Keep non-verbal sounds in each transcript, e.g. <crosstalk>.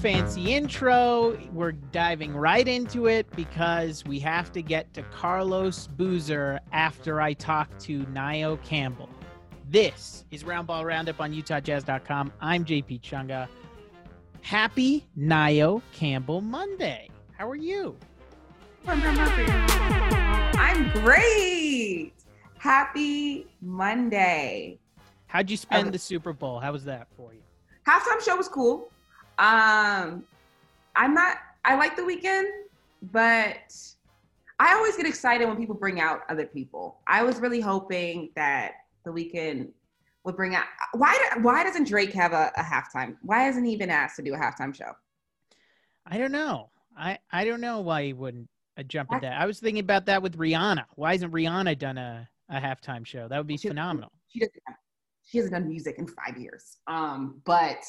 fancy intro. We're diving right into it because we have to get to Carlos Boozer after I talk to Nio Campbell. This is Roundball Roundup on UtahJazz.com. I'm JP Chunga. Happy Nio Campbell Monday. How are you? I'm great. Happy Monday. How'd you spend the Super Bowl? How was that for you? Halftime show was cool. Um, I'm not. I like the Weeknd, but I always get excited when people bring out other people. I was really hoping that the Weeknd would bring out. Why? Why doesn't Drake have a, a halftime? Why hasn't he been asked to do a halftime show? I don't know. I I don't know why he wouldn't uh, jump at that. I was thinking about that with Rihanna. Why hasn't Rihanna done a, a halftime show? That would be she, phenomenal. She doesn't. She hasn't done music in five years. Um, but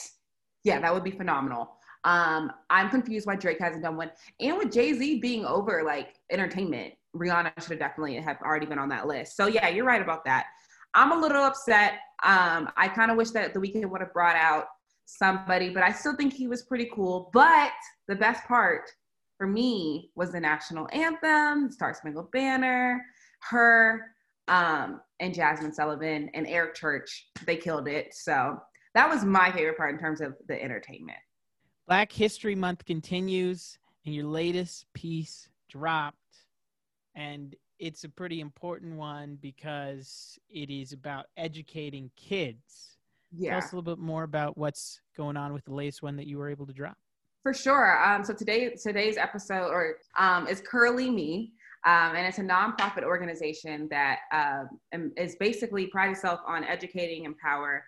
yeah, that would be phenomenal. Um, I'm confused why Drake hasn't done one. And with Jay Z being over like entertainment, Rihanna should have definitely have already been on that list. So yeah, you're right about that. I'm a little upset. Um, I kind of wish that the Weeknd would have brought out somebody, but I still think he was pretty cool. But the best part for me was the national anthem, Star Spangled Banner, her, um, and Jazmine Sullivan and Eric Church. They killed it. So that was my favorite part in terms of the entertainment. Black History Month continues, and your latest piece dropped, and it's a pretty important one because it is about educating kids. Yeah. Tell us a little bit more about what's going on with the latest one that you were able to drop. For sure. Um, so today, today's episode or um, is Curly Me, um, and it's a nonprofit organization that um, is basically prides itself on educating, and empower,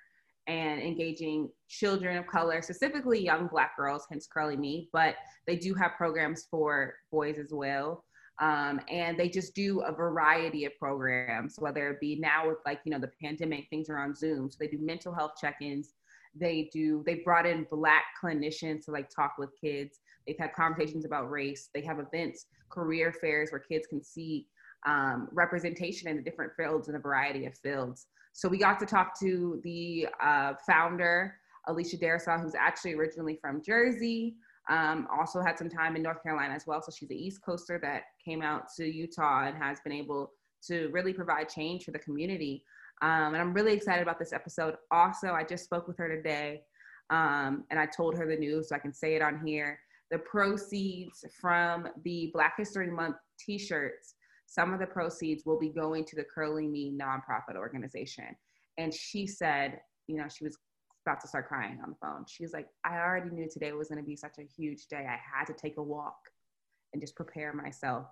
and engaging children of color, specifically young Black girls, hence Curly Me, but they do have programs for boys as well. Um, and they just do a variety of programs, whether it be now with like, you know, the pandemic, things are on Zoom. So they do mental health check ins. They do, they brought in Black clinicians to like talk with kids. They've had conversations about race. They have events, career fairs where kids can see um, representation in the different fields in a variety of fields. So we got to talk to the uh, founder, Alicia Darrisaw, who's actually originally from Jersey. Um, also had some time in North Carolina as well. So she's an East Coaster that came out to Utah and has been able to really provide change for the community. Um, and I'm really excited about this episode. Also, I just spoke with her today um, and I told her the news so I can say it on here. The proceeds from the Black History Month t shirts some of the proceeds will be going to the Curly Me nonprofit organization. And she said, you know, she was about to start crying on the phone. She was like, I already knew today was going to be such a huge day. I had to take a walk and just prepare myself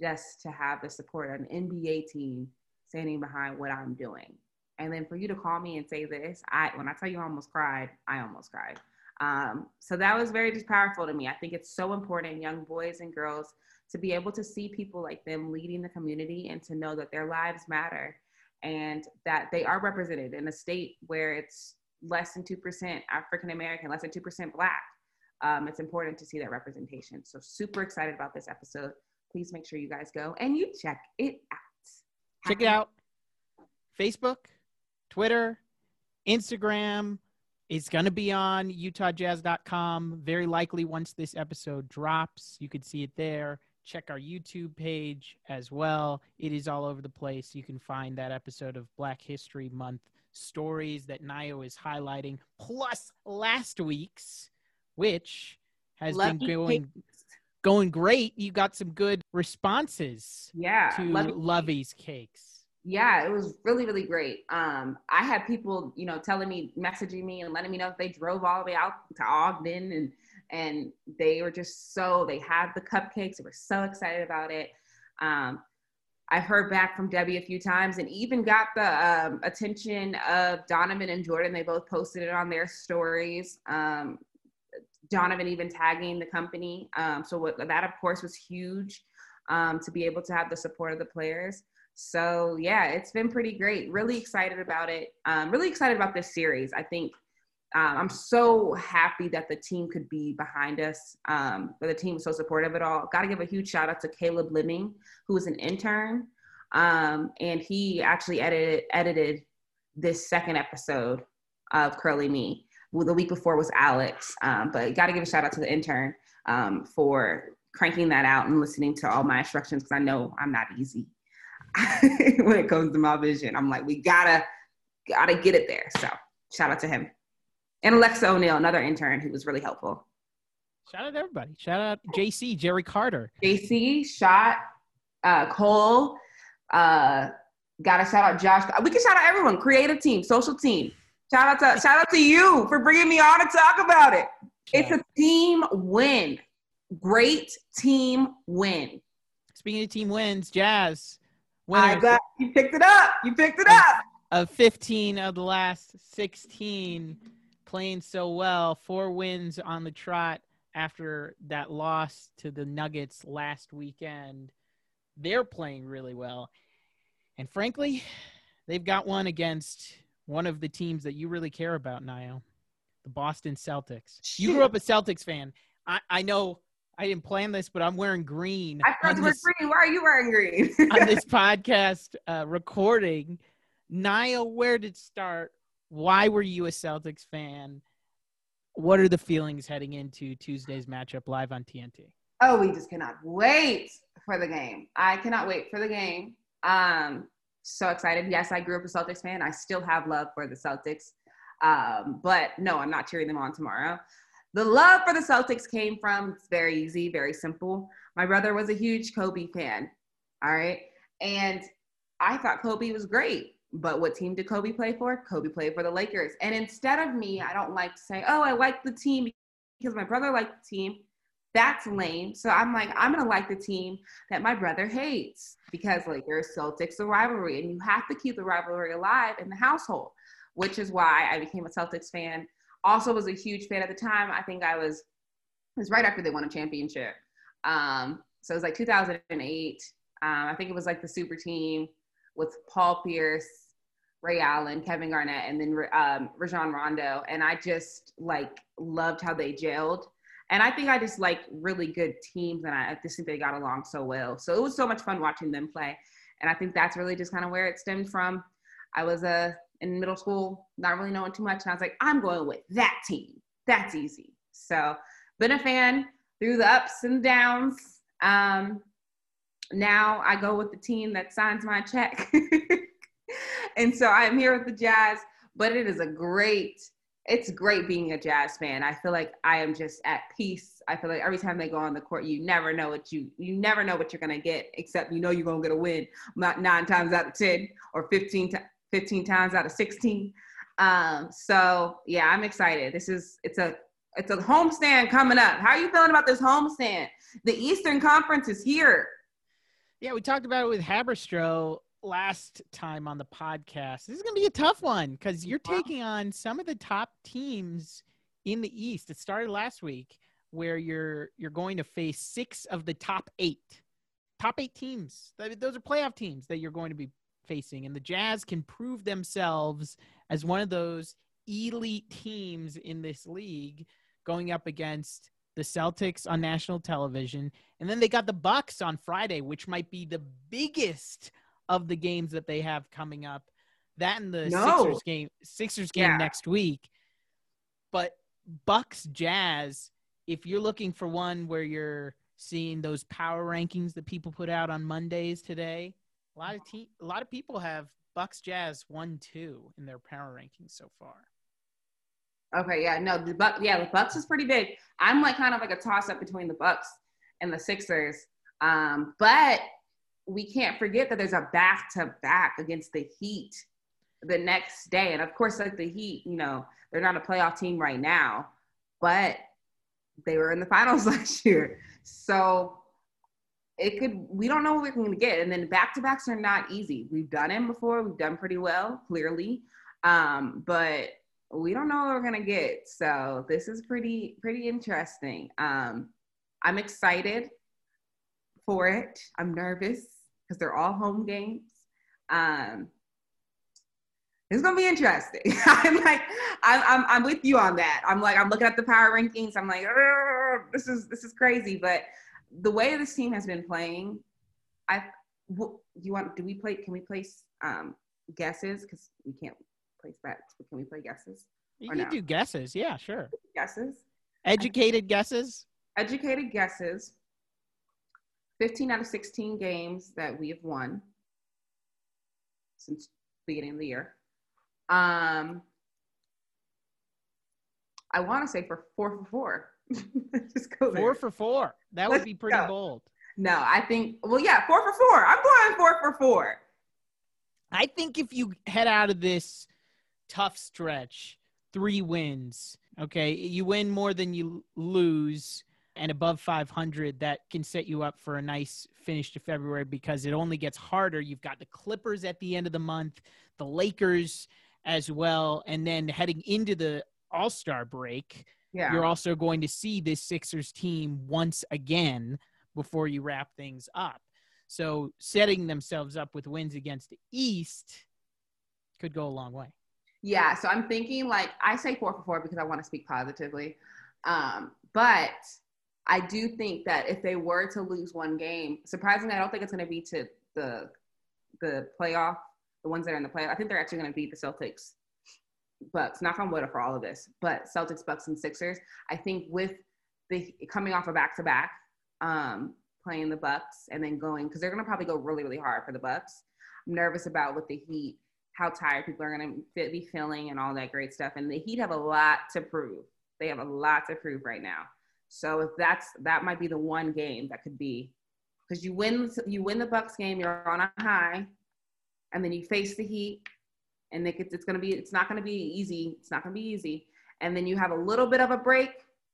just to have the support of an NBA team standing behind what I'm doing. And then for you to call me and say this, I when I tell you I almost cried, I almost cried. Um, so that was very just powerful to me. I think it's so important, young boys and girls, to be able to see people like them leading the community and to know that their lives matter and that they are represented in a state where it's less than 2% African American, less than 2% Black. Um, it's important to see that representation. So, super excited about this episode. Please make sure you guys go and you check it out. Check it out. Facebook, Twitter, Instagram. It's going to be on utahjazz.com. Very likely once this episode drops, you could see it there check our YouTube page as well. It is all over the place. You can find that episode of Black History Month stories that Nio is highlighting, plus last week's, which has been going going great. You got some good responses. Yeah, to Lovey Lovey's cakes. Yeah, it was really really great. Um, I had people, you know, telling me, messaging me, and letting me know if they drove all the way out to Ogden and and they were just so they had the cupcakes they were so excited about it. Um, i heard back from debbie a few times and even got the um, attention of donovan and jordan. They both posted it on their stories um, donovan even tagging the company. Um, so what, that of course was huge um, to be able to have the support of the players. So yeah it's been pretty great. Really excited about it. Um, really excited about this series. I think um, I'm so happy that the team could be behind us, um, but the team was so supportive of it all. Got to give a huge shout out to Caleb Living, who was an intern, um, and he actually edited edited this second episode of Curly Me. well, the week before was Alex. Um, but got to give a shout out to the intern um, for cranking that out and listening to all my instructions because I know I'm not easy <laughs> when it comes to my vision. I'm like, we gotta gotta get it there. So shout out to him and Alexa O'Neill, another intern who was really helpful. Shout out to everybody. Shout out JC, Jerry Carter. JC, shot, uh, Cole, uh, gotta shout out Josh. We can shout out everyone, creative team, social team. Shout out to shout out to you for bringing me on to talk about it. It's a team win. Great team win. Speaking of team wins, Jazz. I got you picked it up. You picked it up. Of 15 of the last 16 playing so well, four wins on the trot after that loss to the Nuggets last weekend. They're playing really well. And frankly, they've got one against one of the teams that you really care about, Niall, the Boston Celtics. You grew up a Celtics fan. I, I know I didn't plan this, but I'm wearing green. I thought you were green. Why are you wearing green? <laughs> on this <laughs> podcast uh, recording, Niall, where did it start? Why were you a Celtics fan? what are the feelings heading into Tuesday's matchup live on TNT? Oh, we just cannot wait for the game. I cannot wait for the game. Um, so excited. Yes, I grew up a Celtics fan. I still have love for the Celtics. Um, but no, I'm not cheering them on tomorrow. The love for the Celtics came from it's very easy, very simple. My brother was a huge Kobe fan. All right. And I thought Kobe was great. But what team did Kobe play for? Kobe played for the Lakers. And instead of me, I don't like to say, oh, I like the team because my brother liked the team. That's lame. So I'm like, I'm gonna like the team that my brother hates because Lakers, Celtics, a rivalry, and you have to keep the rivalry alive in the household, which is why I became a Celtics fan. Also, was a huge fan at the time. I think I was it was right after they won a championship. Um, so it was like 2008. Um, I think it was like the super team with Paul Pierce, Ray Allen, Kevin Garnett, and then um, Rajon Rondo. And I just like loved how they gelled. And I think I just like really good teams, and I just think they got along so well. So it was so much fun watching them play. And I think that's really just kind of where it stemmed from. I was uh, in middle school, not really knowing too much, and I was like, I'm going with that team. That's easy. So been a fan through the ups and downs. Um, now I go with the team that signs my check. <laughs> and so I'm here with the Jazz, but it is a great, it's great being a Jazz fan. I feel like I am just at peace. I feel like every time they go on the court, you never know what you, you never know what you're to get, except you know you're to get a win nine times out of 10 or 15, 15 times out of 16. Um, so yeah, I'm excited. This is, it's a, it's a homestand coming up. How are you feeling about this homestand? The Eastern Conference is here. Yeah, we talked about it with Haberstroh last time on the podcast. This is going to be a tough one because you're taking on some of the top teams in the East. It started last week where you're you're going to face six of the top eight, top eight teams. Those are playoff teams that you're going to be facing, and the Jazz can prove themselves as one of those elite teams in this league, going up against the Celtics on national television, and then they got the Bucks on Friday, which might be the biggest of the games that they have coming up. That and the no. Sixers game, Sixers game yeah. next week. But Bucks Jazz, if you're looking for one where you're seeing those power rankings that people put out on Mondays today, a lot of te- a lot of people have Bucks Jazz one two in their power rankings so far. Okay, yeah, no, the Buck, yeah, the Bucks is pretty big. I'm like kind of like a toss up between the Bucks and the Sixers. Um, but we can't forget that there's a back to back against the Heat the next day. And of course, like the Heat, you know, they're not a playoff team right now, but they were in the <laughs> finals last year. So it could, we don't know what we're going to get. And then back to backs are not easy. We've done them before, we've done pretty well, clearly. Um, but we don't know what we're going to get. So this is pretty, pretty interesting. Um, I'm excited for it. I'm nervous because they're all home games. Um, it's gonna be interesting. <laughs> I'm like, I'm, I'm, I'm with you on that. I'm like, I'm looking at the power rankings. I'm like, this is this is crazy. But the way this team has been playing, I, do you want? Do we play? Can we place um, guesses? Because we can't place bets. But can we play guesses? You can no? do guesses. Yeah, sure. Guesses. Educated guesses. Educated guesses. 15 out of 16 games that we have won since beginning of the year. Um, I want to say for four for four. <laughs> Just go there. Four for four. That would Let's be pretty go. bold. no, I think. Well, yeah, four for four. I'm going four for four. I think if you head out of this tough stretch, three wins, okay, you win more than you lose and above 500, that can set you up for a nice finish to February because it only gets harder. You've got the Clippers at the end of the month, the Lakers as well, and then heading into the All Star break, Yeah. you're also going to see this Sixers team once again before you wrap things up. So setting themselves up with wins against the East could go a long way. Yeah, so I'm thinking like I say four for four because I want to speak positively. Um, but I do think that if they were to lose one game, surprisingly, I don't think it's going to be to the the playoff, the ones that are in the playoff. I think they're actually going to beat the Celtics, Bucks. Knock on wood for all of this, but Celtics, Bucks, and Sixers. I think with the coming off a back to back, um, playing the Bucks and then going because they're going to probably go really really hard for the Bucks. I'm nervous about with the Heat how tired people are going to be feeling and all that great stuff. And the Heat have a lot to prove. They have a lot to prove right now. So if that's that might be the one game that could be because you win you win the Bucks game, you're on a high, and then you face the Heat, and it, it's going to be it's not going to be easy. It's not going to be easy. And then you have a little bit of a break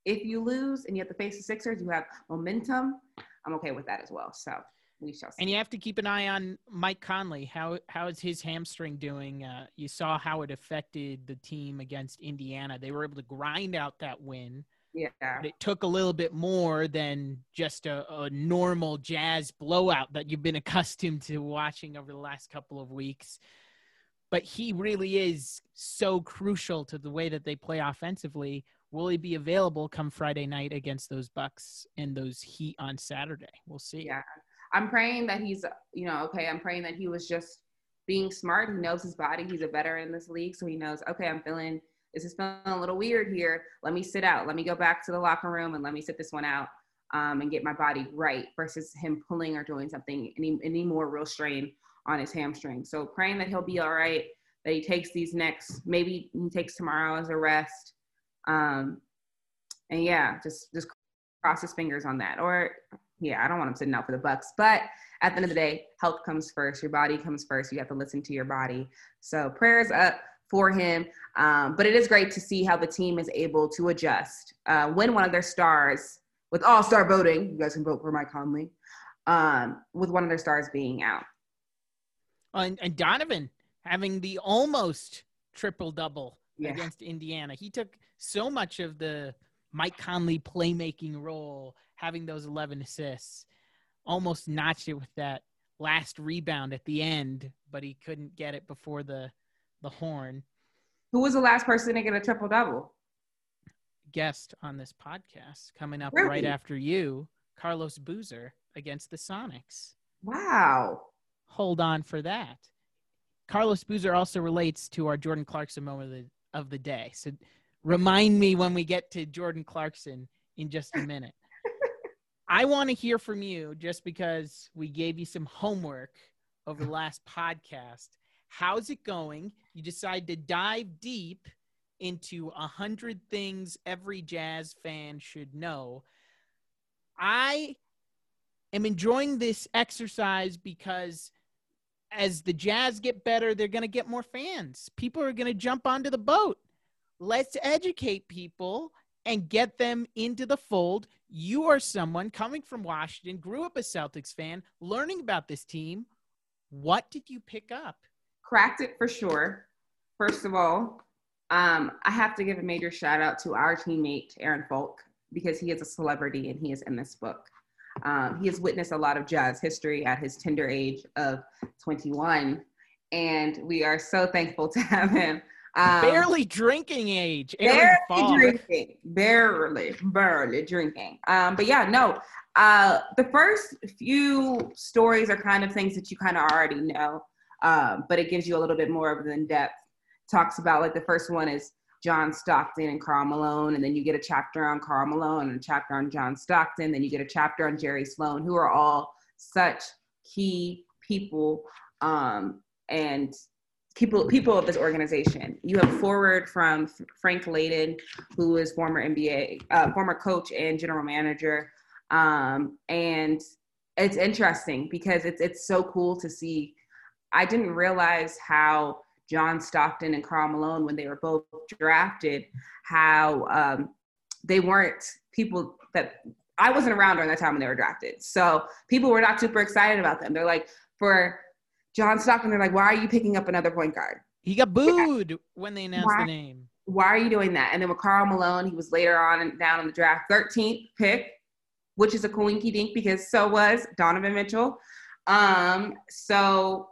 if you lose, and you have to face the Sixers. You have momentum. I'm okay with that as well. So we shall see. And you have to keep an eye on Mike Conley. How how is his hamstring doing? Uh, you saw how it affected the team against Indiana. They were able to grind out that win, yeah. but it took a little bit more than just a, a normal Jazz blowout that you've been accustomed to watching over the last couple of weeks. But he really is so crucial to the way that they play offensively. Will he be available come Friday night against those Bucks and those Heat on Saturday? We'll see. Yeah. I'm praying that he's, you know, okay. I'm praying that he was just being smart. He knows his body. He's a veteran in this league, so he knows. Okay, I'm feeling this is feeling a little weird here. Let me sit out. Let me go back to the locker room and let me sit this one out um, and get my body right. Versus him pulling or doing something any any more real strain on his hamstring. So praying that he'll be all right. That he takes these next. Maybe he takes tomorrow as a rest. Um, and yeah, just just cross his fingers on that. Or yeah, I don't want him sitting out for the Bucks, but at the end of the day, health comes first. Your body comes first. You have to listen to your body. So prayers up for him. Um, but it is great to see how the team is able to adjust. Uh, when one of their stars, with all star voting, you guys can vote for Mike Conley, um, with one of their stars being out. And, and Donovan having the almost triple double Yeah. against Indiana. He took so much of the Mike Conley playmaking role, having those 11 assists, almost notched it with that last rebound at the end, but he couldn't get it before the the horn. Who was the last person to get a triple double? Guest on this podcast coming up Really? right after you, Carlos Boozer against the Sonics. Wow. hold on for that. Carlos Boozer also relates to our Jordan Clarkson moment of the, of the day. So remind me when we get to Jordan Clarkson in just a minute. <laughs> I want to hear from you just because we gave you some homework over the last podcast. How's it going? You decide to dive deep into a hundred things every jazz fan should know. I am enjoying this exercise because as the Jazz get better, they're going to get more fans. People are going to jump onto the boat. Let's educate people and get them into the fold. You are someone coming from Washington, grew up a Celtics fan, learning about this team. What did you pick up? Cracked it for sure. First of all, um, I have to give a major shout out to our teammate Aaron Falk because he is a celebrity and he is in this book. Um, he has witnessed a lot of jazz history at his tender age of 21, and we are so thankful to have him. Um, Barely drinking age. Aaron barely Falk. drinking, barely, barely drinking. Um, but yeah, no. Uh, the first few stories are kind of things that you kind of already know, um, but it gives you a little bit more of an in depth. Talks about like the first one is John Stockton and Karl Malone, and then you get a chapter on Karl Malone and a chapter on John Stockton, then you get a chapter on Jerry Sloan, who are all such key people um, and people people of this organization. You have foreword from Frank Layden, who is former NBA, uh, former coach and general manager, um, and it's interesting because it's it's so cool to see. I didn't realize how John Stockton and Karl Malone, when they were both drafted, how um, they weren't people that I wasn't around during that time when they were drafted. So people were not super excited about them. They're like, for John Stockton, they're like, why are you picking up another point guard? He got booed yeah. when they announced why, the name. Why are you doing that? And then with Karl Malone, he was later on down in the draft, 13th pick, which is a coinky dink because so was Donovan Mitchell. Um, so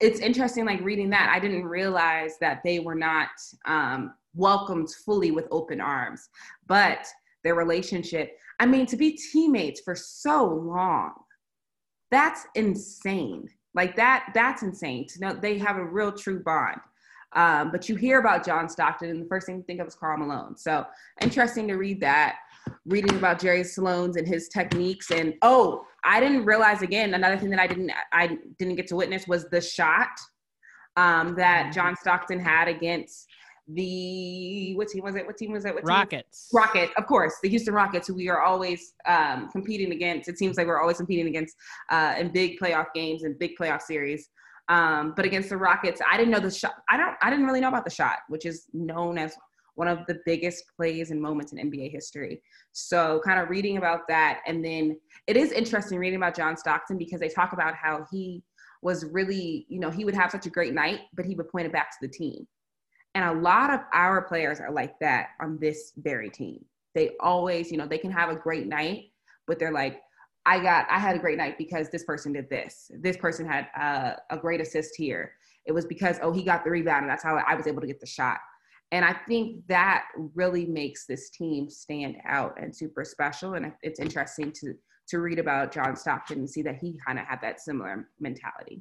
it's interesting like reading that i didn't realize that they were not um, welcomed fully with open arms but their relationship i mean to be teammates for so long that's insane. Like that that's insane to know they have a real true bond. Um, but you hear about john stockton and the first thing you think of is karl malone. So interesting to read that reading about jerry sloan's and his techniques and oh I didn't realize again another thing that I didn't I didn't get to witness was the shot um, that mm-hmm. John Stockton had against the what team was it? What team was it? What team? Rockets. Rocket, of course, the Houston Rockets, who we are always um, competing against. It seems like we're always competing against uh, in big playoff games and big playoff series. Um, but against the Rockets, I didn't know the shot. I don't. I didn't really know about the shot, which is known as one of the biggest plays and moments in NBA history. So, kind of reading about that. And then it is interesting reading about John Stockton because they talk about how he was really, you know, he would have such a great night, but he would point it back to the team. And a lot of our players are like that on this very team. They always, you know, they can have a great night, but they're like, I got, I had a great night because this person did this. This person had uh, a great assist here. It was because, oh, he got the rebound and that's how I was able to get the shot. And I think that really makes this team stand out and super special. And it's interesting to to read about John Stockton and see that he kind of had that similar mentality.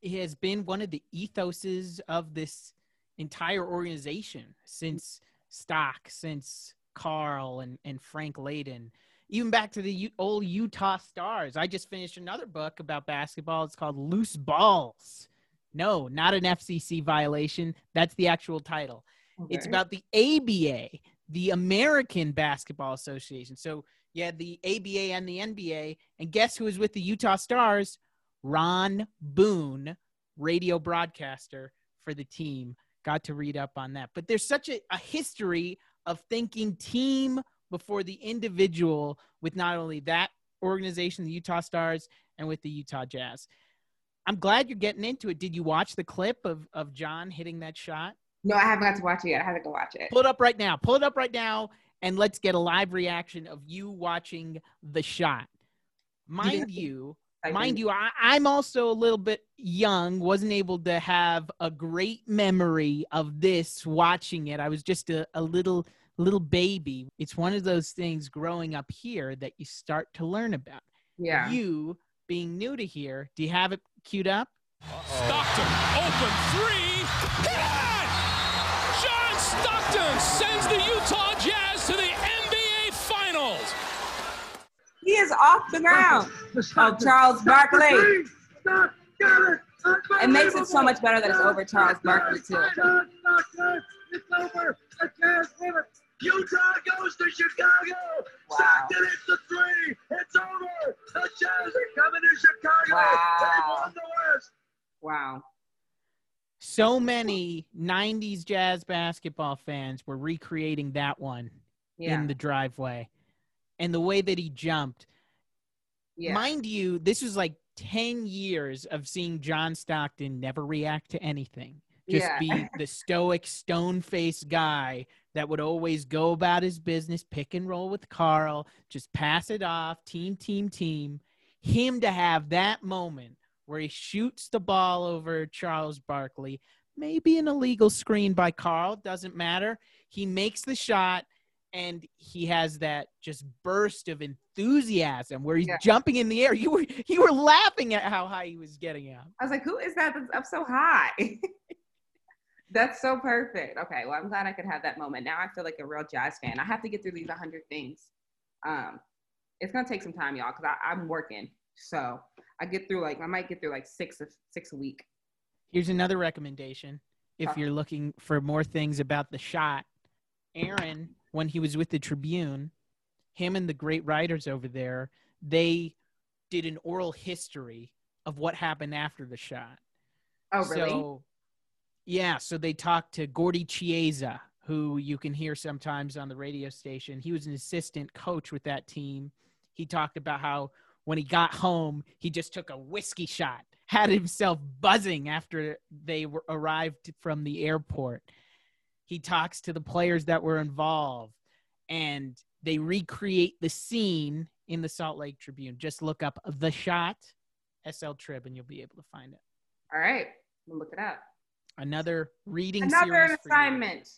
It has been one of the ethoses of this entire organization since Stock, since Karl and, and Frank Layden, even back to the U- old Utah Stars. I just finished another book about basketball. It's called Loose Balls no, not an FCC violation. That's the actual title. Okay. It's about the ABA, the American Basketball Association. So you had the ABA and the NBA. And guess who is with the Utah Stars? Ron Boone, radio broadcaster for the team. Got to read up on that. But there's such a, a history of thinking team before the individual with not only that organization, the Utah Stars, and with the Utah Jazz. I'm glad you're getting into it. Did you watch the clip of of John hitting that shot? No, I haven't got to watch it yet. I haven't to go watch it. Pull it up right now. Pull it up right now, and let's get a live reaction of you watching the shot. Mind you, <laughs> mind you, I, I'm also a little bit young. wasn't able to have a great memory of this watching it. I was just a, a little little baby. It's one of those things growing up here that you start to learn about. Yeah. You being new to here, do you have it queued up? Uh-oh. Stockton, open three. Hit! John Stockton sends the Utah Jazz to the NBA Finals. He is off the ground. Oh, Charles Barkley. It makes it so much better that it's over Charles Barkley, too. It's over. The Jazz win it. Utah goes to Chicago. Wow. Stockton hits the three. It's over. The Jazz are coming to Chicago. Wow. They won the West. Wow. So many 90s jazz basketball fans were recreating that one yeah. in the driveway. And the way that he jumped. Yeah. Mind you, this was like 10 years of seeing John Stockton never react to anything. Just yeah. be <laughs> the stoic, stone faced guy that would always go about his business, pick and roll with Karl, just pass it off, team, team, team. Him to have that moment where he shoots the ball over Charles Barkley, maybe an illegal screen by Karl, doesn't matter. He makes the shot and he has that just burst of enthusiasm where he's yeah. jumping in the air. You were <laughs> you were laughing at how high he was getting up. I was like, "Who is that that's up so high?" <laughs> That's so perfect. Okay, well, I'm glad I could have that moment. Now I feel like a real jazz fan. I have to get through these 100 things. Um, it's gonna take some time, y'all, because I'm working. So I get through like I might get through like six of six a week. Here's another recommendation. If you're looking for more things about the shot, Aaron, when he was with the Tribune, him and the great writers over there, they did an oral history of what happened after the shot. Oh, really? So, yeah, so they talked to Gordy Chiesa, who you can hear sometimes on the radio station. He was an assistant coach with that team. He talked about how when he got home, he just took a whiskey shot, had himself buzzing after they were, arrived from the airport. He talks to the players that were involved, and they recreate the scene in the Salt Lake Tribune. Just look up the shot, SL Trib, and you'll be able to find it. All right, we'll look it up. Another reading Another assignment.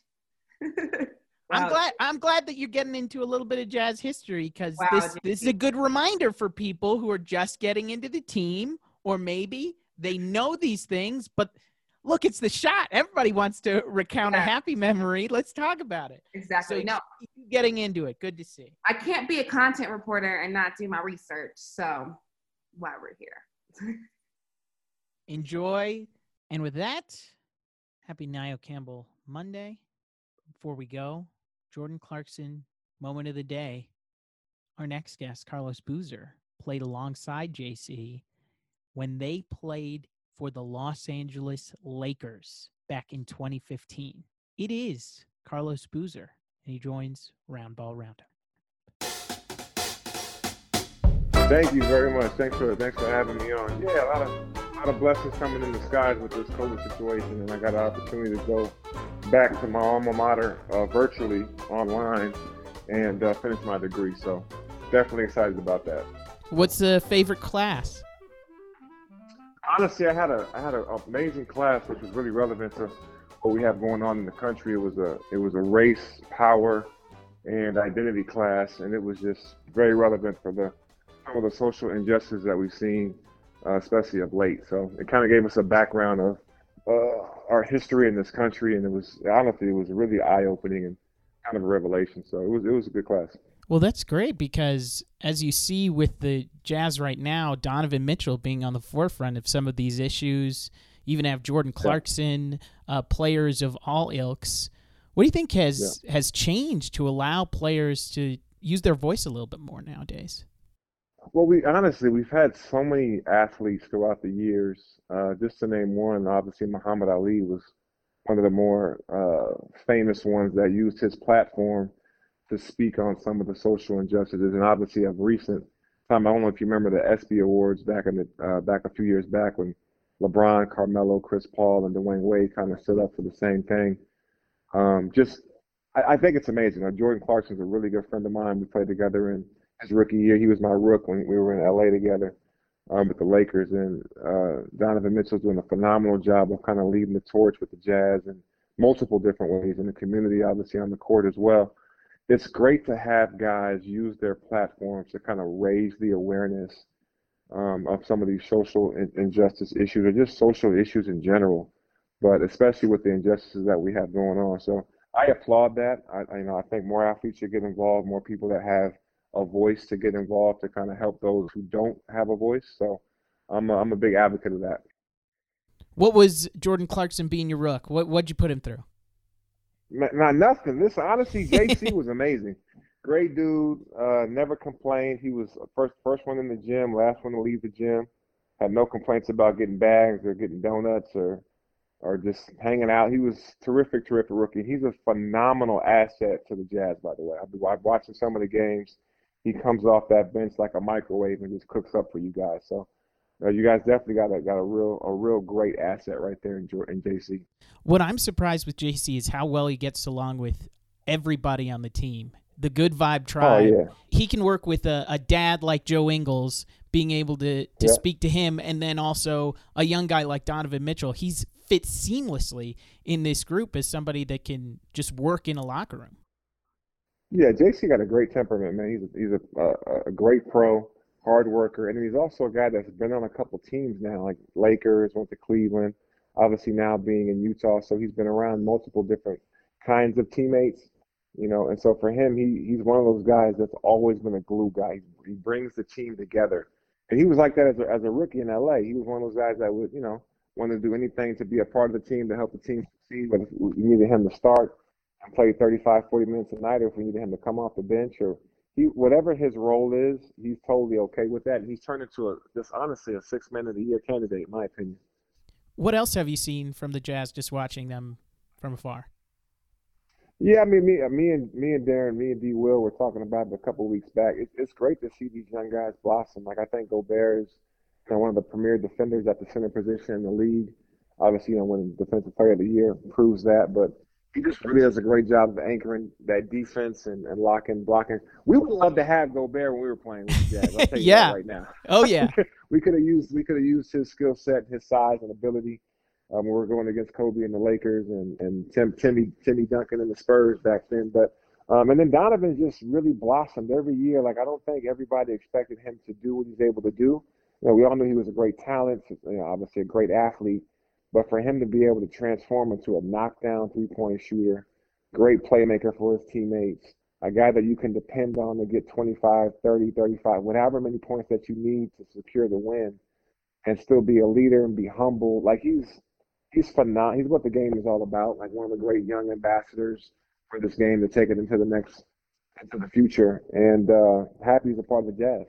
<laughs> I'm glad I'm glad that you're getting into a little bit of jazz history because wow, this this is a good reminder for people who are just getting into the team or maybe they know these things, but look, it's the shot. Everybody wants to recount yeah. a happy memory. Let's talk about it. Exactly. So no, getting into it. Good to see. I can't be a content reporter and not do my research. So why we're here. <laughs> Enjoy. And with that, happy Nio Campbell Monday. Before we go, Jordan Clarkson, moment of the day. Our next guest, Carlos Boozer, played alongside JC when they played for the Los Angeles Lakers back in 2015. It is Carlos Boozer, and he joins Roundball Roundup. Thank you very much. Thanks for thanks for having me on. Yeah, a lot of a lot of blessings coming in the skies with this COVID situation, and I got an opportunity to go back to my alma mater uh, virtually online and uh, finish my degree. So definitely excited about that. What's the favorite class? honestly, I had a I had an amazing class which was really relevant to what we have going on in the country. It was a it was a race, power, and identity class, and it was just very relevant for the some of the social injustices that we've seen, uh, especially of late. So it kind of gave us a background of uh, our history in this country, and it was honestly it was really eye opening and kind of a revelation. So it was it was a good class. Well, that's great because as you see with the Jazz right now, Donovan Mitchell being on the forefront of some of these issues, you even have Jordan Clarkson, yeah. uh, players of all ilks. What do you think has yeah. has changed to allow players to use their voice a little bit more nowadays? Well, we honestly we've had so many athletes throughout the years. Uh, just to name one, obviously Muhammad Ali was one of the more uh, famous ones that used his platform to speak on some of the social injustices, and obviously of recent time. I don't know if you remember the ESPY awards back in the uh, back a few years back when LeBron, Carmelo, Chris Paul, and Dwyane Wade kind of stood up for the same thing. Um, just, I, I, think it's amazing. Uh, Jordan Clarkson's a really good friend of mine. We played together in his rookie year. He was my rook when we were in LA together um, with the Lakers, and uh, Donovan Mitchell's doing a phenomenal job of kind of leading the torch with the Jazz in multiple different ways in the community, obviously on the court as well it's great to have guys use their platforms to kind of raise the awareness um, of some of these social in- injustice issues or just social issues in general, but especially with the injustices that we have going on. So I applaud that. I you know I think more athletes should get involved, more people that have a voice to get involved to kind of help those who don't have a voice. So I'm a, I'm a big advocate of that. What was Jordan Clarkson being your rook? What what'd you put him through? Not nothing. This honestly, <laughs> JC was amazing. Great dude. Uh, never complained. He was first first one in the gym, last one to leave the gym. Had no complaints about getting bags or getting donuts or or just hanging out. He was terrific, terrific rookie. He's a phenomenal asset to the Jazz, by the way. I've been watching some of the games. He comes off that bench like a microwave and just cooks up for you guys. So uh, you guys definitely got a got a real a real great asset right there in, in JC. What I'm surprised with JC is how well he gets along with everybody on the team. The good vibe tribe. Oh, yeah. He can work with a, a dad like Joe Ingles, being able to to yeah. speak to him, and then also a young guy like Donovan Mitchell. He's fits seamlessly in this group as somebody that can just work in a locker room. Yeah, JC got a great temperament, man. He's a, he's a, a, a great pro hard worker, and he's also a guy that's been on a couple teams now, like Lakers, went to Cleveland, obviously now being in Utah, so he's been around multiple different kinds of teammates, you know, and so for him, he he's one of those guys that's always been a glue guy. He, he brings the team together, and he was like that as a, as a rookie in LA. He was one of those guys that would, you know, want to do anything to be a part of the team to help the team succeed. But we needed him to start and play 35, 40 minutes a night, or if we needed him to come off the bench, or he whatever his role is, he's totally okay with that. And he's turned into a just honestly a six man of the year candidate, in my opinion. What else have you seen from the Jazz just watching them from afar? Yeah, I mean, me, me and me and Deron, me and D. Will were talking about it a couple of weeks back. It, it's great to see these young guys blossom. Like I think Gobert is you know, one of the premier defenders at the center position in the league. Obviously, you know, winning Defensive Player of the Year proves that, but he just really does a great job of anchoring that defense and, and locking, blocking. We would love to have Gobert when we were playing with the Jazz. I'll <laughs> tell you yeah. that right now. Oh yeah. <laughs> we could have used we could have used his skill set, his size and ability um, we were going against Kobe and the Lakers and, and Tim, Timmy Timmy Duncan and the Spurs back then. But um, and then Donovan just really blossomed every year. Like I don't think everybody expected him to do what he's able to do. You know, we all knew he was a great talent, you know, obviously a great athlete. But for him to be able to transform into a knockdown three point shooter, great playmaker for his teammates, a guy that you can depend on to get 25, 30, 35, whatever many points that you need to secure the win and still be a leader and be humble. Like he's he's phenomenal. He's what the game is all about. Like one of the great young ambassadors for this game to take it into the next into the future. And uh, happy he's a part of the Jazz.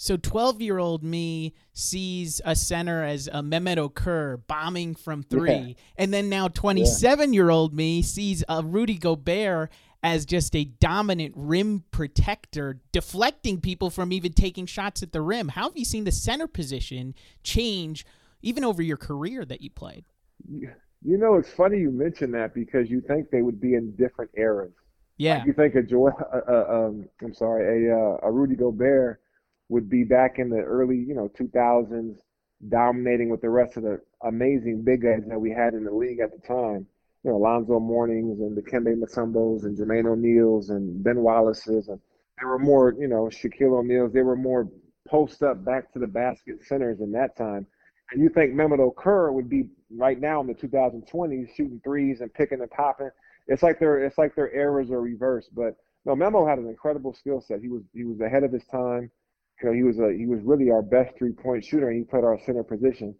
So 12 year old me sees a center as a Mehmet Okur bombing from three. Yeah. And then now 27 year old me sees a Rudy Gobert as just a dominant rim protector, deflecting people from even taking shots at the rim. How have you seen the center position change even over your career that you played? You know, it's funny you mention that because you think they would be in different eras. Yeah. Like you think a Joy, uh, uh, um, I'm sorry, a, uh, a Rudy Gobert would be back in the early, you know, 2000s, dominating with the rest of the amazing big guys that we had in the league at the time. You know, Alonzo Mournings and the Dikembe Mutombos and Jermaine O'Neals and Ben Wallace's. And there were more, you know, Shaquille O'Neal's. They were more post up back to the basket centers in that time. And you think Mehmet Okur would be right now in the 2020s shooting threes and picking and popping. It's like their it's like their eras are reversed. But no, Memo had an incredible skill set. He was he was ahead of his time. Know, he was a he was really our best three point shooter, and he played our center position.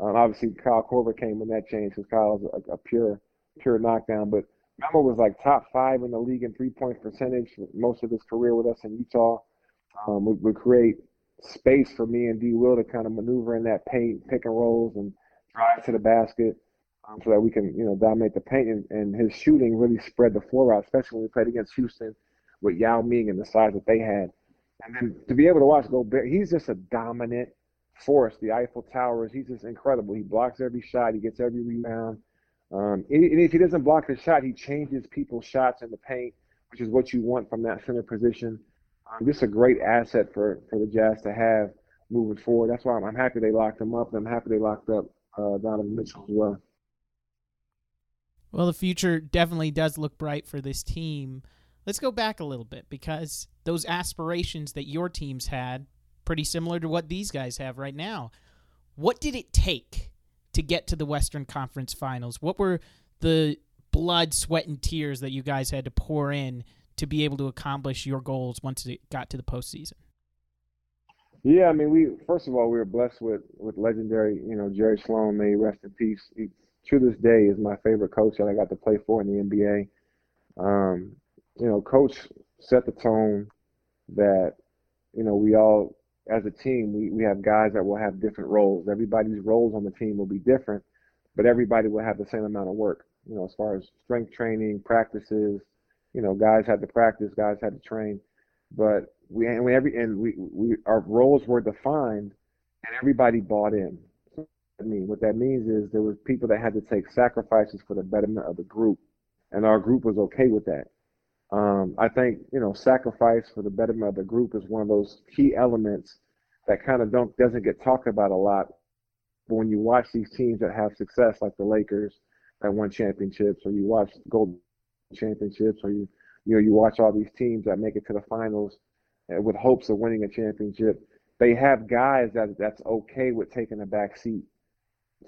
Um, obviously, Kyle Korver came when that changed because Kyle's a, a pure pure knockdown. But Memo was like top five in the league in three point percentage most of his career with us in Utah. Um, would, would create space for me and D Will to kind of maneuver in that paint, pick and rolls, and drive to the basket um, so that we can, you know, dominate the paint. And, and his shooting really spread the floor out, especially when we played against Houston with Yao Ming and the size that they had. And then to be able to watch Gobert, he's just a dominant force. The Eiffel Towers, he's just incredible. He blocks every shot, he gets every rebound. Um, and if he doesn't block the shot, he changes people's shots in the paint, which is what you want from that center position. Um, just a great asset for, for the Jazz to have moving forward. That's why I'm, I'm happy they locked him up. and I'm happy they locked up uh, Donovan Mitchell as well. Well, the future definitely does look bright for this team. Let's go back a little bit because those aspirations that your teams had, pretty similar to what these guys have right now. What did it take to get to the Western Conference Finals? What were the blood, sweat, and tears that you guys had to pour in to be able to accomplish your goals once it got to the postseason? Yeah, I mean, we first of all we were blessed with with legendary, you know, Jerry Sloan. May rest in peace. He, to this day, is my favorite coach that I got to play for in the NBA. Um, you know, coach set the tone that you know we all as a team we, we have guys that will have different roles. Everybody's roles on the team will be different, but everybody will have the same amount of work. You know, as far as strength training, practices, you know, guys had to practice, guys had to train, but we and we every and we we our roles were defined, and everybody bought in. I mean, what that means is there was people that had to take sacrifices for the betterment of the group, and our group was okay with that. Um, I think you know, sacrifice for the betterment of the group is one of those key elements that kind of don't doesn't get talked about a lot. But when you watch these teams that have success, like the Lakers that won championships, or you watch Golden championships, or you you know you watch all these teams that make it to the finals uh, with hopes of winning a championship. They have guys that that's okay with taking a back seat.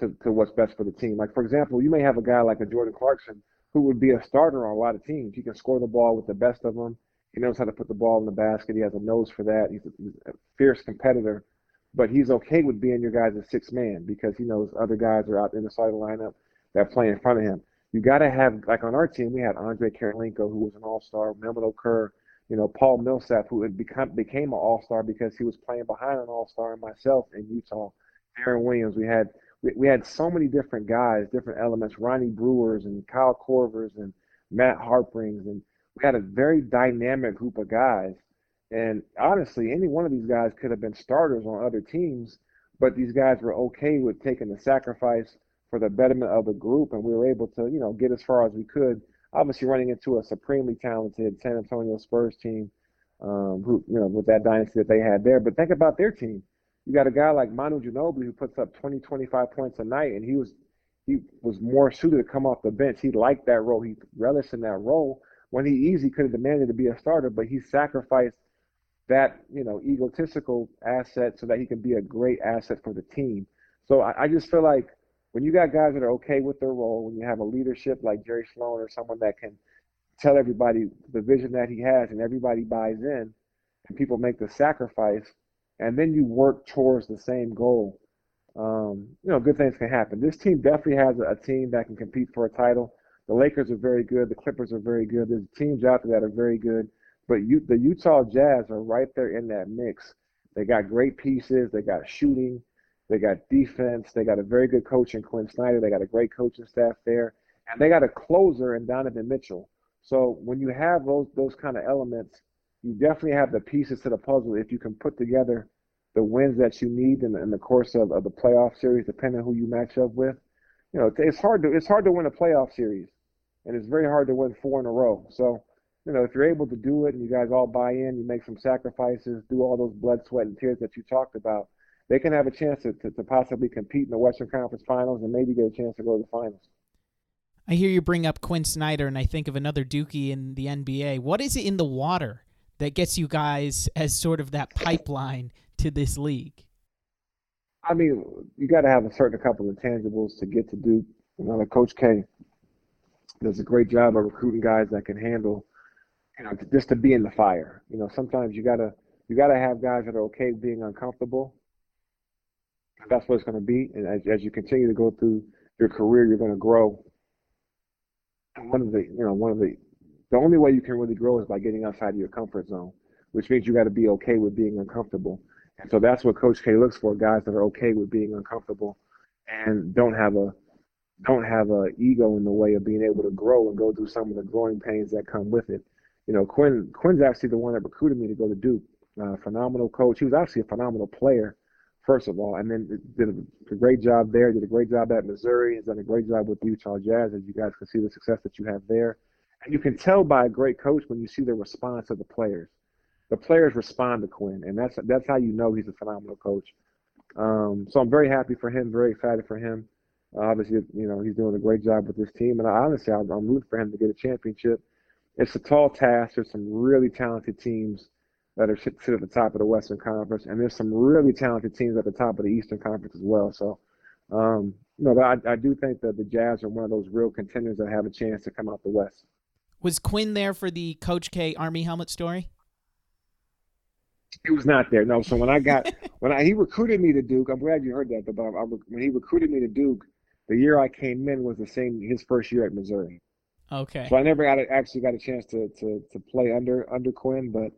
to, to what's best for the team. Like for example, you may have a guy like a Jordan Clarkson who would be a starter on a lot of teams. He can score the ball with the best of them. He knows how to put the ball in the basket. He has a nose for that. He's a, he's a fierce competitor, but he's okay with being your guy's six man because he knows other guys are out in the side of the lineup that play in front of him. You got to have like on our team, we had Andre Kirilenko, who was an All Star, Mehmet Okur, you know, Paul Millsap, who had become became an All Star because he was playing behind an All Star, and myself in Utah, Deron Williams. We had we, we had so many different guys, different elements, Ronnie Brewers and Kyle Korvers and Matt Harprings, and we had a very dynamic group of guys. And honestly, any one of these guys could have been starters on other teams, but these guys were okay with taking the sacrifice for the betterment of the group, and we were able to, you know, get as far as we could. Obviously, running into a supremely talented San Antonio Spurs team, um, who, you know, with that dynasty that they had there. But think about their team you got a guy like Manu Ginobili who puts up 20, 25 points a night, and he was he was more suited to come off the bench. He liked that role. He relished in that role. When he easily could have demanded to be a starter, but he sacrificed that you know egotistical asset so that he can be a great asset for the team. So I, I just feel like when you got guys that are okay with their role, when you have a leadership like Jerry Sloan or someone that can tell everybody the vision that he has and everybody buys in, and people make the sacrifice and then you work towards the same goal, um, you know, good things can happen. This team definitely has a, team that can compete for a title. The Lakers are very good. The Clippers are very good. There's teams out there that are very good. But you, the Utah Jazz are right there in that mix. They got great pieces. They got shooting. They got defense. They got a very good coach in Quinn Snyder. They got a great coaching staff there. And they got a closer in Donovan Mitchell. So when you have those those kind of elements, you definitely have the pieces to the puzzle if you can put together the wins that you need in, in the course of, of the playoff series, depending on who you match up with. You know, it's hard to it's hard to win a playoff series, and it's very hard to win four in a row. So, you know, if you're able to do it and you guys all buy in, you make some sacrifices, do all those blood, sweat, and tears that you talked about, they can have a chance to, to, to possibly compete in the Western Conference Finals and maybe get a chance to go to the finals. I hear you bring up Quinn Snyder, and I think of another Dookie in the NBA. What is it in the water that gets you guys as sort of that pipeline to this league? I mean, you got to have a certain couple of tangibles to get to Duke. You know, like Coach K does a great job of recruiting guys that can handle, you know, just to be in the fire. You know, sometimes you gotta you gotta have guys that are okay being uncomfortable. That's what it's going to be. And as, as you continue to go through your career, you're going to grow. And one of the, you know, one of the the only way you can really grow is by getting outside of your comfort zone, which means you got to be okay with being uncomfortable. And so that's what Coach K looks for: guys that are okay with being uncomfortable and don't have a don't have a ego in the way of being able to grow and go through some of the growing pains that come with it. You know, Quinn Quinn's actually the one that recruited me to go to Duke. Uh, phenomenal coach. He was actually a phenomenal player, first of all, and then did a, great job there. Did a great job at Missouri. Has done a great job with the Utah Jazz, as you guys can see the success that you have there. And you can tell by a great coach when you see the response of the players. The players respond to Quinn, and that's that's how you know he's a phenomenal coach. Um, so I'm very happy for him, very excited for him. Uh, obviously, you know he's doing a great job with this team, and I, honestly, I'm, I'm rooting for him to get a championship. It's a tall task. There's some really talented teams that are sit, at the top of the Western Conference, and there's some really talented teams at the top of the Eastern Conference as well. So, um, you I, I do think that the Jazz are one of those real contenders that have a chance to come out the West. Was Quinn there for the Coach K Army helmet story? He was not there. No. So when I got <laughs> when I, he recruited me to Duke, I'm glad you heard that. But I, when he recruited me to Duke, the year I came in was the same his first year at Missouri. Okay. So I never got a, actually got a chance to to to play under under Quinn, but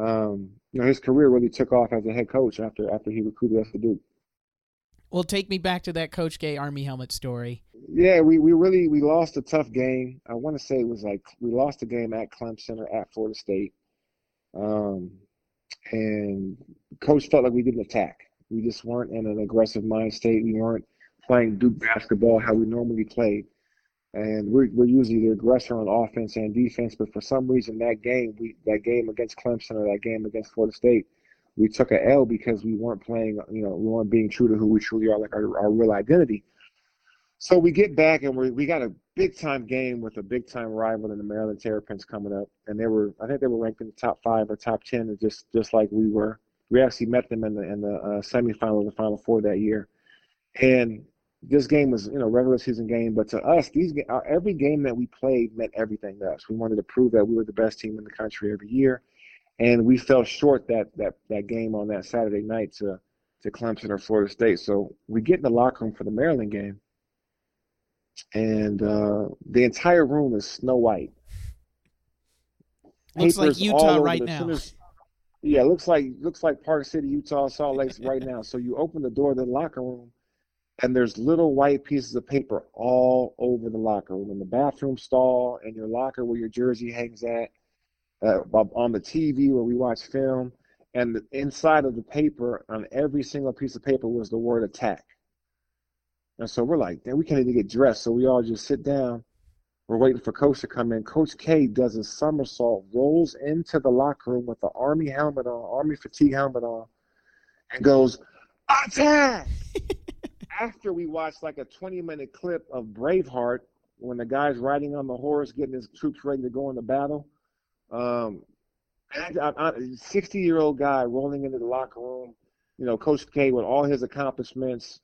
um, you know his career really took off as a head coach after after he recruited us to Duke. Well, take me back to that Coach K Army helmet story. Yeah, we, we really we lost a tough game. I want to say it was like we lost a game at Clemson or at Florida State, um, and coach felt like we didn't attack. We just weren't in an aggressive mind state. We weren't playing Duke basketball how we normally play, and we're we're usually the aggressor on offense and defense. But for some reason, that game we that game against Clemson or that game against Florida State, we took a L because we weren't playing. You know, we weren't being true to who we truly are, like our, our real identity. So we get back and we we got a big time game with a big time rival in the Maryland Terrapins coming up, and they were I think they were ranked in the top five or top ten, just just like we were. We actually met them in the in the uh, semifinal the Final Four that year, and this game was, you know, regular season game, but to us, these uh, every game that we played meant everything to us. We wanted to prove that we were the best team in the country every year, and we fell short that that that game on that Saturday night to to Clemson or Florida State. So we get in the locker room for the Maryland game, and uh, the entire room is snow white. Looks like Papers all Utah right now. yeah, looks like looks like Park City, Utah, Salt Lake right now. So you open the door to the locker room, and there's little white pieces of paper all over the locker room, in the bathroom stall, in your locker where your jersey hangs at, uh, on the TV where we watch film, and the inside of the paper on every single piece of paper was the word attack. And so we're like, "Damn, we can't even get dressed. So we all just sit down. We're waiting for Coach to come in. Coach K does a somersault, rolls into the locker room with the Army helmet on, Army fatigue helmet on, and goes, attack! <laughs> After we watched like a 20 minute clip of Braveheart when the guy's riding on the horse, getting his troops ready to go into battle. Um, 60 year old guy rolling into the locker room, you know, Coach K with all his accomplishments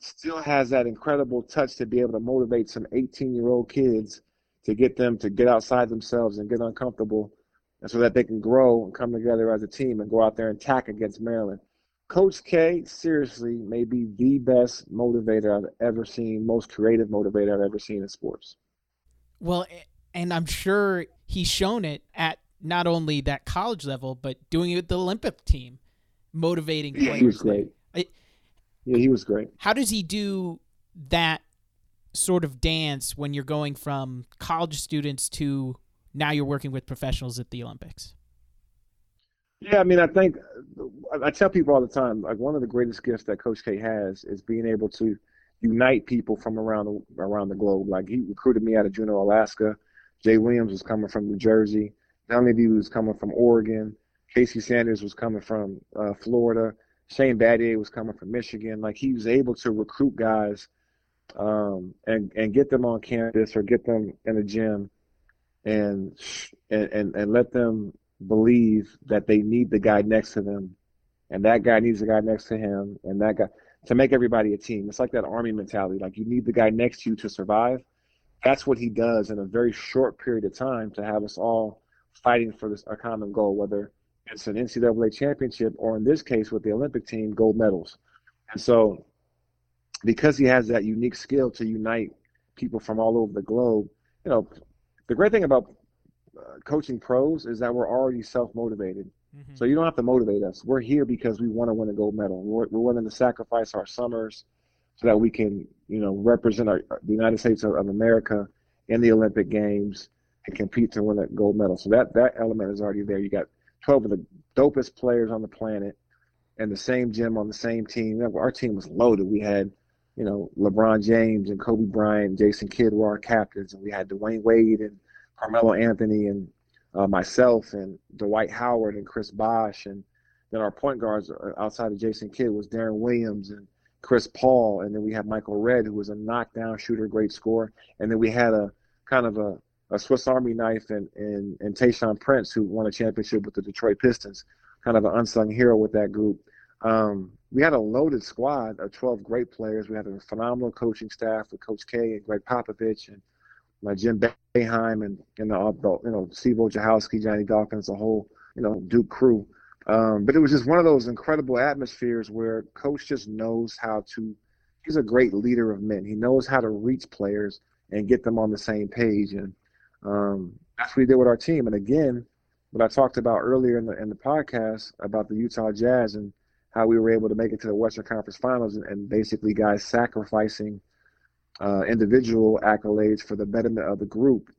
still has that incredible touch to be able to motivate some 18 year old kids to get them to get outside themselves and get uncomfortable and so that they can grow and come together as a team and go out there and attack against Maryland. Coach K, seriously, may be the best motivator I've ever seen, most creative motivator I've ever seen in sports. Well, and I'm sure he's shown it at not only that college level, but doing it with the Olympic team, motivating Yeah, players. he was great. I- Yeah, he was great. How does he do that sort of dance when you're going from college students to now you're working with professionals at the Olympics? Yeah, I mean, I think I- I tell people all the time, like one of the greatest gifts that Coach K has is being able to unite people from around the around the globe. Like he recruited me out of Juneau, Alaska. Jay Williams was coming from New Jersey. Dunleavy was coming from Oregon. Casey Sanders was coming from uh, Florida. Shane Battier was coming from Michigan. Like he was able to recruit guys um, and and get them on campus or get them in a gym and and, and let them believe that they need the guy next to them, and that guy needs the guy next to him, and that guy to make everybody a team. It's like that army mentality. Like you need the guy next to you to survive. That's what he does in a very short period of time to have us all fighting for this a common goal, whether it's an NCAA championship or in this case with the Olympic team, gold medals. And so, because he has that unique skill to unite people from all over the globe, you know, the great thing about uh, coaching pros is that we're already self motivated. So you don't have to motivate us. We're here because we want to win a gold medal. We're, we're willing to sacrifice our summers so that we can, you know, represent our, the United States of, of America in the Olympic Games and compete to win a gold medal. So that that element is already there. You got 12 of the dopest players on the planet and the same gym on the same team. Our team was loaded. We had, you know, LeBron James and Kobe Bryant, Jason Kidd were our captains, and we had Dwyane Wade and Carmelo Anthony and uh, myself and Dwight Howard and Chris Bosh, and then our point guards uh, outside of Jason Kidd was Deron Williams and Chris Paul, and then we have Michael Redd, who was a knockdown shooter, great scorer, and then we had a kind of a, a Swiss Army knife and and and Tayshaun Prince, who won a championship with the Detroit Pistons, kind of an unsung hero with that group. Um, we had a loaded squad of 12 great players. We had a phenomenal coaching staff with Coach K and Gregg Popovich and my Jim Boeheim and, and the, the you know Steve Wojciechowski, Johnny Dawkins, the whole you know Duke crew. Um, but it was just one of those incredible atmospheres where Coach just knows how to. He's a great leader of men. He knows how to reach players and get them on the same page, and um, that's what he did with our team. And again, what I talked about earlier in the in the podcast about the Utah Jazz and how we were able to make it to the Western Conference Finals, and, and basically guys sacrificing uh, individual accolades for the betterment of the group.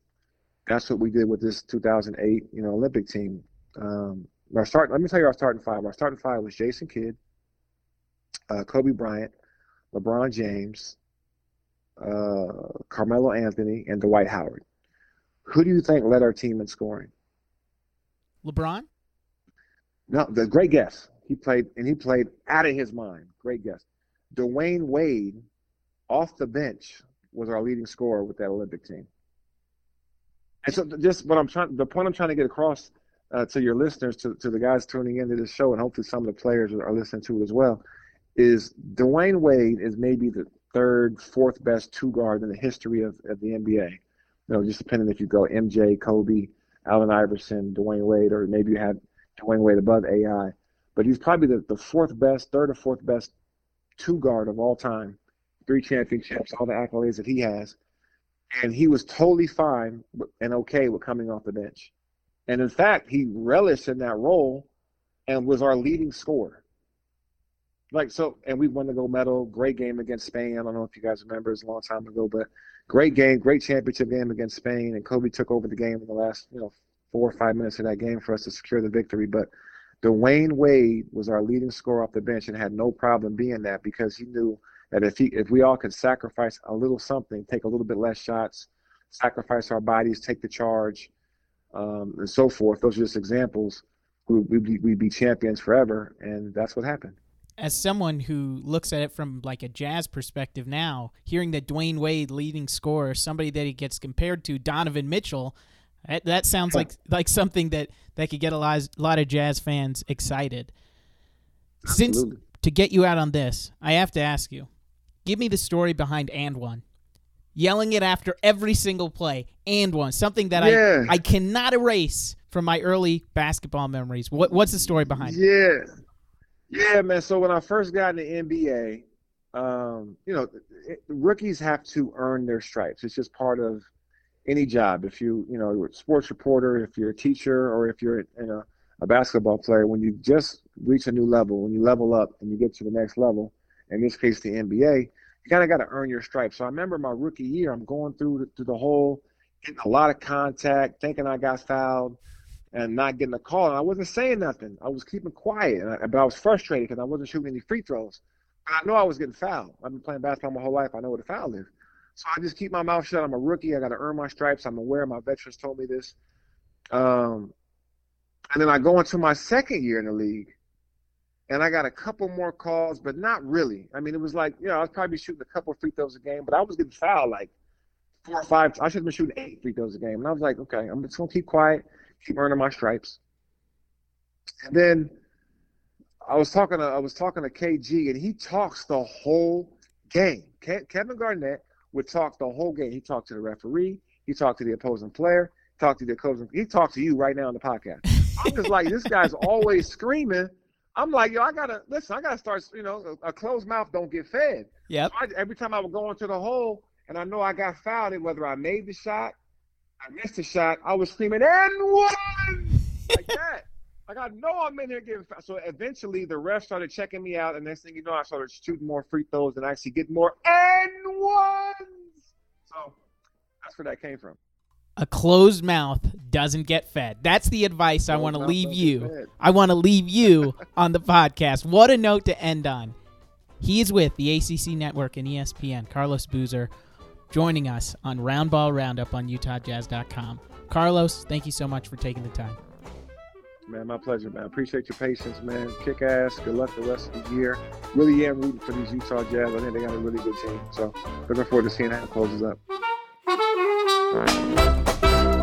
That's what we did with this 2008, you know, Olympic team. Um, our start. Let me tell you our starting five. Our starting five was Jason Kidd, uh, Kobe Bryant, LeBron James, uh, Carmelo Anthony, and Dwight Howard. Who do you think led our team in scoring? LeBron? No, the great guess. He played and he played out of his mind. Great guess. Dwyane Wade, off the bench, was our leading scorer with that Olympic team. And so, just what I'm trying, the point I'm trying to get across uh, to your listeners, to, to the guys tuning into this show, and hopefully some of the players are listening to it as well, is Dwyane Wade is maybe the third, fourth best two guard in the history of, of the NBA. You know, just depending if you go MJ, Kobe, Allen Iverson, Dwyane Wade, or maybe you had Dwyane Wade above AI. But he's probably the, the fourth best, third or fourth best two guard of all time. Three championships, all the accolades that he has. And he was totally fine and okay with coming off the bench. And in fact, he relished in that role and was our leading scorer. Like so, and we won the gold medal. Great game against Spain. I don't know if you guys remember, it's a long time ago, but great game, great championship game against Spain. And Kobe took over the game in the last, you know, four or five minutes of that game for us to secure the victory. But Dwyane Wade was our leading scorer off the bench and had no problem being that because he knew that if he if we all could sacrifice a little something, take a little bit less shots, sacrifice our bodies, take the charge, um, and so forth. Those are just examples. We, we'd, we'd be champions forever, and that's what happened. As someone who looks at it from like a jazz perspective now, hearing that Dwyane Wade leading scorer, somebody that he gets compared to, Donovan Mitchell, that, that sounds like like something that that could get a lot, a lot of jazz fans excited. Since to get you out on this, I have to ask you, give me the story behind and one yelling it after every single play and one something that yeah. I I cannot erase from my early basketball memories. What what's the story behind yeah. it? Yeah. Yeah, man. So when I first got in the NBA, um, you know, rookies have to earn their stripes. It's just part of any job. If you, you know, you're a sports reporter, if you're a teacher, or if you're you know, a basketball player, when you just reach a new level, when you level up and you get to the next level, in this case the NBA, you kind of got to earn your stripes. So I remember my rookie year, I'm going through the, through the whole, getting a lot of contact, thinking I got fouled, and not getting a call. And I wasn't saying nothing. I was keeping quiet, I, but I was frustrated because I wasn't shooting any free throws. But I know I was getting fouled. I've been playing basketball my whole life. I know what a foul is. So I just keep my mouth shut. I'm a rookie. I got to earn my stripes. I'm aware. My veterans told me this. Um, and then I go into my second year in the league, and I got a couple more calls, but not really. I mean, it was like, you know, I was probably shooting a couple free throws a game, but I was getting fouled like four or five. I should have been shooting eight free throws a game. And I was like, okay, I'm just going to keep quiet, keep earning my stripes. And then I was talking to I was talking to KG, and he talks the whole game. Kevin Garnett would talk the whole game. He talked to the referee, he talked to the opposing player, talked to the opposing. He talked to you right now on the podcast. I'm just like, this guy's always screaming I'm like, yo, I gotta listen. I gotta start. You know, a, a closed mouth don't get fed. Yeah. So every time I would go into the hole, and I know I got fouled, and whether I made the shot, I missed the shot, I was screaming and one like <laughs> that. Like I know I'm in there getting fouled. So eventually, the ref started checking me out, and next thing you know, I started shooting more free throws and actually getting more and ones. So that's where that came from a closed mouth doesn't get fed. That's the advice I want to leave you. I want to leave you on the podcast. What a note to end on. He is with the ACC Network and ESPN, Carlos Boozer, joining us on Roundball Roundup on UtahJazz.com. Carlos, thank you so much for taking the time. Man, my pleasure, man. Appreciate your patience, man. Kick ass. Good luck the rest of the year. Really am rooting for these Utah Jazz. I think they got a really good team. So looking forward to seeing how it closes up. Thank you.